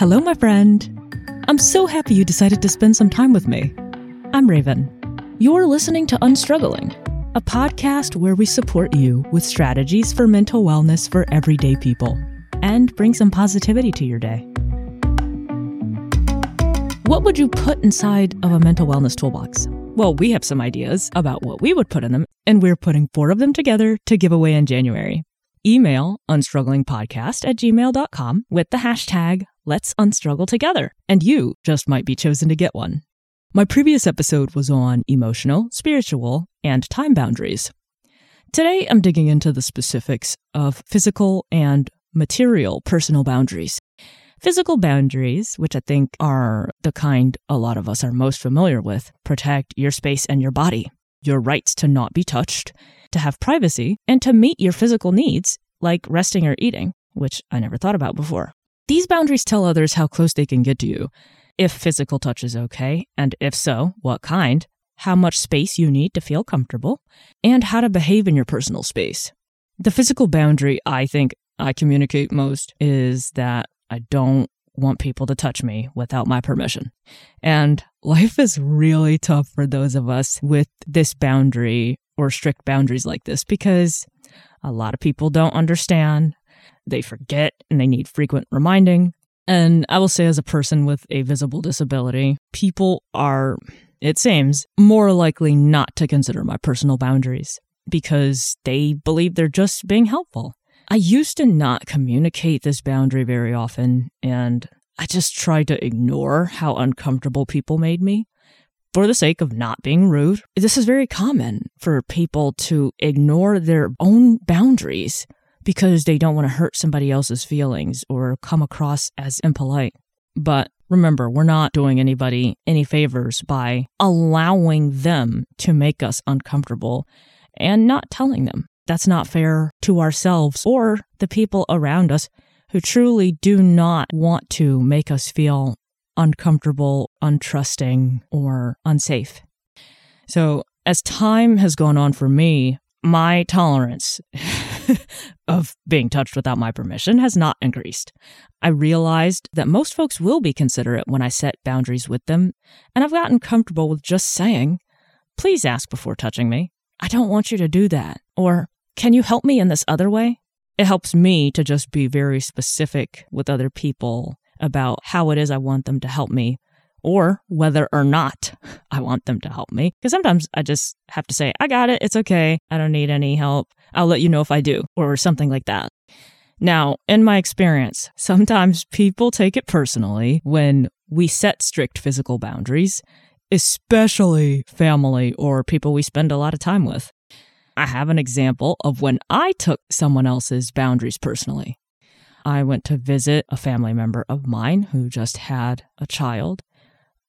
Hello, my friend. I'm so happy you decided to spend some time with me. I'm Raven. You're listening to Unstruggling, a podcast where we support you with strategies for mental wellness for everyday people and bring some positivity to your day. What would you put inside of a mental wellness toolbox? Well, we have some ideas about what we would put in them, and we're putting four of them together to give away in January. Email unstrugglingpodcast at gmail.com with the hashtag Let's Unstruggle Together, and you just might be chosen to get one. My previous episode was on emotional, spiritual, and time boundaries. Today, I'm digging into the specifics of physical and material personal boundaries. Physical boundaries, which I think are the kind a lot of us are most familiar with, protect your space and your body, your rights to not be touched, to have privacy, and to meet your physical needs, like resting or eating, which I never thought about before. These boundaries tell others how close they can get to you, if physical touch is okay, and if so, what kind, how much space you need to feel comfortable, and how to behave in your personal space. The physical boundary I think I communicate most is that I don't want people to touch me without my permission. And life is really tough for those of us with this boundary or strict boundaries like this because a lot of people don't understand. They forget and they need frequent reminding. And I will say, as a person with a visible disability, people are, it seems, more likely not to consider my personal boundaries because they believe they're just being helpful. I used to not communicate this boundary very often, and I just tried to ignore how uncomfortable people made me for the sake of not being rude. This is very common for people to ignore their own boundaries because they don't want to hurt somebody else's feelings or come across as impolite. But remember, we're not doing anybody any favors by allowing them to make us uncomfortable and not telling them. That's not fair to ourselves or the people around us who truly do not want to make us feel uncomfortable, untrusting, or unsafe. So, as time has gone on for me, my tolerance of being touched without my permission has not increased. I realized that most folks will be considerate when I set boundaries with them, and I've gotten comfortable with just saying, please ask before touching me. I don't want you to do that. Or can you help me in this other way? It helps me to just be very specific with other people about how it is I want them to help me or whether or not I want them to help me. Because sometimes I just have to say, I got it. It's okay. I don't need any help. I'll let you know if I do, or something like that. Now, in my experience, sometimes people take it personally when we set strict physical boundaries, especially family or people we spend a lot of time with. I have an example of when I took someone else's boundaries personally. I went to visit a family member of mine who just had a child.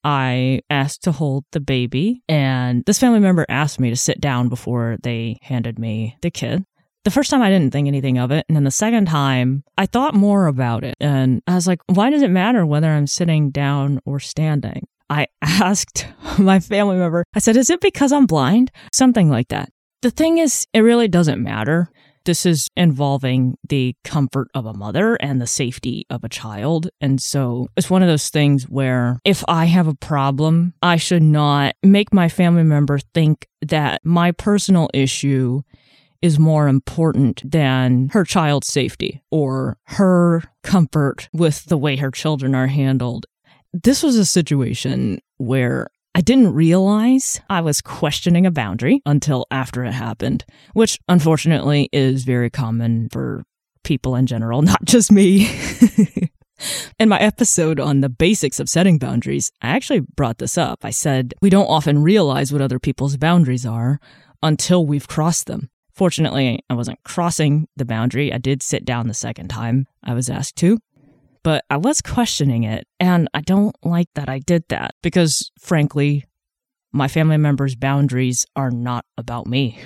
I asked to hold the baby, and this family member asked me to sit down before they handed me the kid. The first time I didn't think anything of it. And then the second time, I thought more about it. And I was like, why does it matter whether I'm sitting down or standing? I asked my family member, I said, is it because I'm blind? Something like that. The thing is, it really doesn't matter. This is involving the comfort of a mother and the safety of a child. And so it's one of those things where if I have a problem, I should not make my family member think that my personal issue is more important than her child's safety or her comfort with the way her children are handled. This was a situation where I didn't realize I was questioning a boundary until after it happened, which unfortunately is very common for people in general, not just me. In my episode on the basics of setting boundaries, I actually brought this up. I said, we don't often realize what other people's boundaries are until we've crossed them. Fortunately, I wasn't crossing the boundary. I did sit down the second time I was asked to, but I was questioning it. And I don't like that I did that because, frankly, my family members' boundaries are not about me.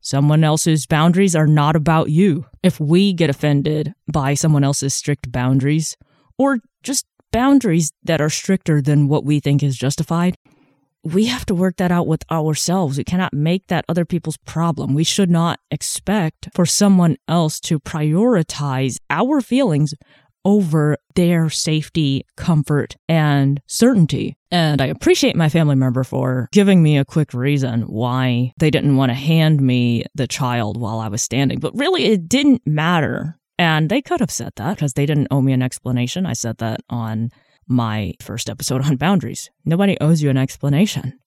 Someone else's boundaries are not about you. If we get offended by someone else's strict boundaries, or just boundaries that are stricter than what we think is justified, we have to work that out with ourselves. We cannot make that other people's problem. We should not expect for someone else to prioritize our feelings over their safety, comfort, and certainty. And I appreciate my family member for giving me a quick reason why they didn't want to hand me the child while I was standing. But really, it didn't matter. And they could have said that because they didn't owe me an explanation. I said that on my first episode on boundaries. Nobody owes you an explanation.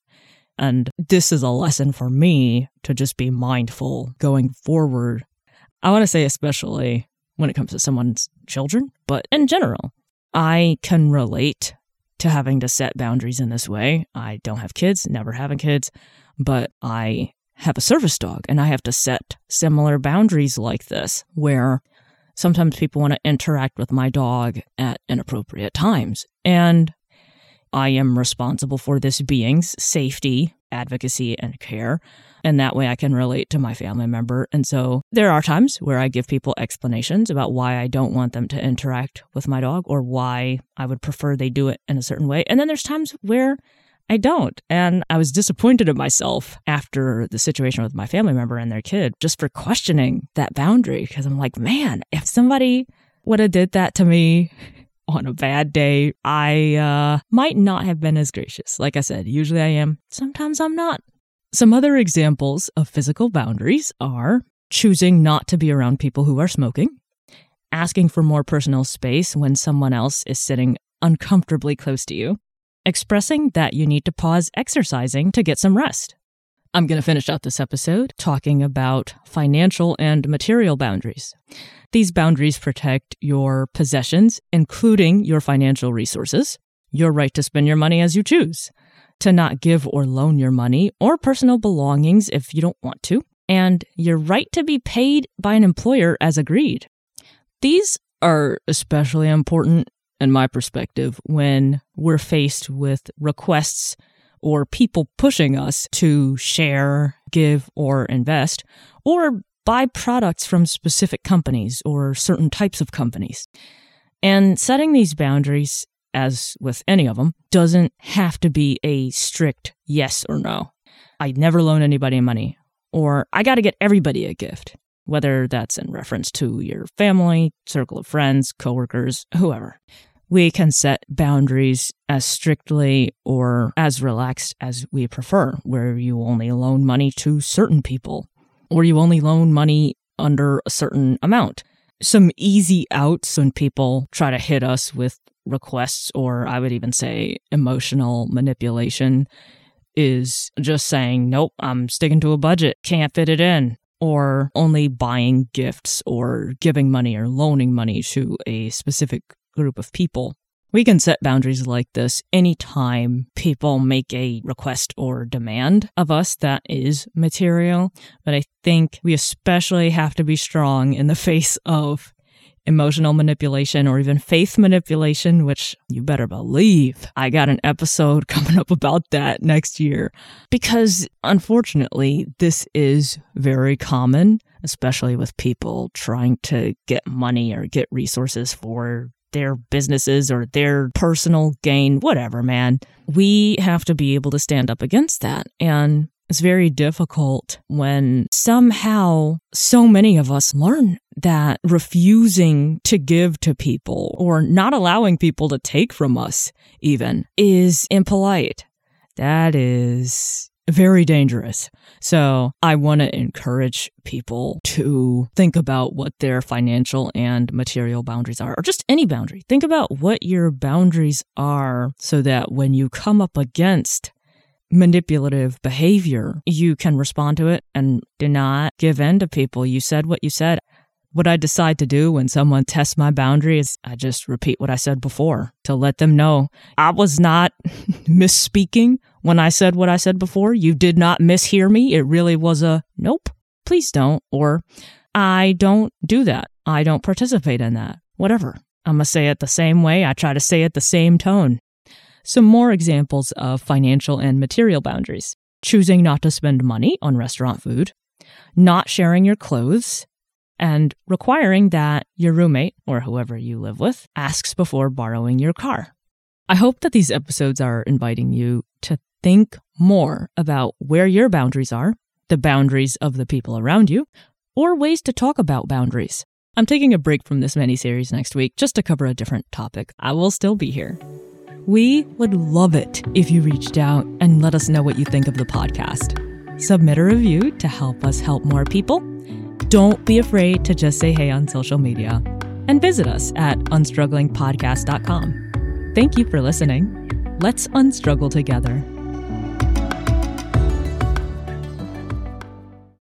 And this is a lesson for me to just be mindful going forward. I want to say, especially when it comes to someone's children, but in general, I can relate to having to set boundaries in this way. I don't have kids, never having kids, but I have a service dog and I have to set similar boundaries like this where sometimes people want to interact with my dog at inappropriate times. And I am responsible for this being's safety, advocacy, and care. And that way I can relate to my family member. And so there are times where I give people explanations about why I don't want them to interact with my dog or why I would prefer they do it in a certain way. And then there's times where I don't. And I was disappointed in myself after the situation with my family member and their kid just for questioning that boundary because I'm like, man, if somebody would have did that to me on a bad day, I uh, might not have been as gracious. Like I said, usually I am. Sometimes I'm not. Some other examples of physical boundaries are choosing not to be around people who are smoking, asking for more personal space when someone else is sitting uncomfortably close to you, expressing that you need to pause exercising to get some rest. I'm going to finish out this episode talking about financial and material boundaries. These boundaries protect your possessions, including your financial resources, your right to spend your money as you choose, to not give or loan your money or personal belongings if you don't want to, and your right to be paid by an employer as agreed. These are especially important in my perspective when we're faced with requests or people pushing us to share, give, or invest, or buy products from specific companies or certain types of companies. And setting these boundaries, as with any of them, doesn't have to be a strict yes or no. I never loan anybody money, or I got to get everybody a gift, whether that's in reference to your family, circle of friends, coworkers, whoever we can set boundaries as strictly or as relaxed as we prefer, where you only loan money to certain people or you only loan money under a certain amount. Some easy outs when people try to hit us with requests, or I would even say emotional manipulation, is just saying, nope, I'm sticking to a budget, can't fit it in or only buying gifts or giving money or loaning money to a specific group of people. We can set boundaries like this anytime people make a request or demand of us that is material. But I think we especially have to be strong in the face of emotional manipulation or even faith manipulation, which you better believe I got an episode coming up about that next year. Because unfortunately, this is very common, especially with people trying to get money or get resources for their businesses or their personal gain, whatever, man. We have to be able to stand up against that. And it's very difficult when somehow so many of us learn that refusing to give to people or not allowing people to take from us even is impolite. That is very dangerous. So I want to encourage people to think about what their financial and material boundaries are, or just any boundary. Think about what your boundaries are so that when you come up against manipulative behavior, you can respond to it and do not give in to people. You said what you said. What I decide to do when someone tests my boundary is I just repeat what I said before to let them know I was not misspeaking when I said what I said before. You did not mishear me. It really was a nope, please don't, or I don't do that. I don't participate in that. Whatever. I'm going to say it the same way. I try to say it the same tone. Some more examples of financial and material boundaries choosing not to spend money on restaurant food, not sharing your clothes, and requiring that your roommate or whoever you live with asks before borrowing your car. I hope that these episodes are inviting you to think more about where your boundaries are, the boundaries of the people around you, or ways to talk about boundaries. I'm taking a break from this mini series next week just to cover a different topic. I will still be here. We would love it if you reached out and let us know what you think of the podcast. Submit a review to help us help more people don't be afraid to just say hey on social media and visit us at unstrugglingpodcast.com. Thank you for listening. Let's unstruggle together.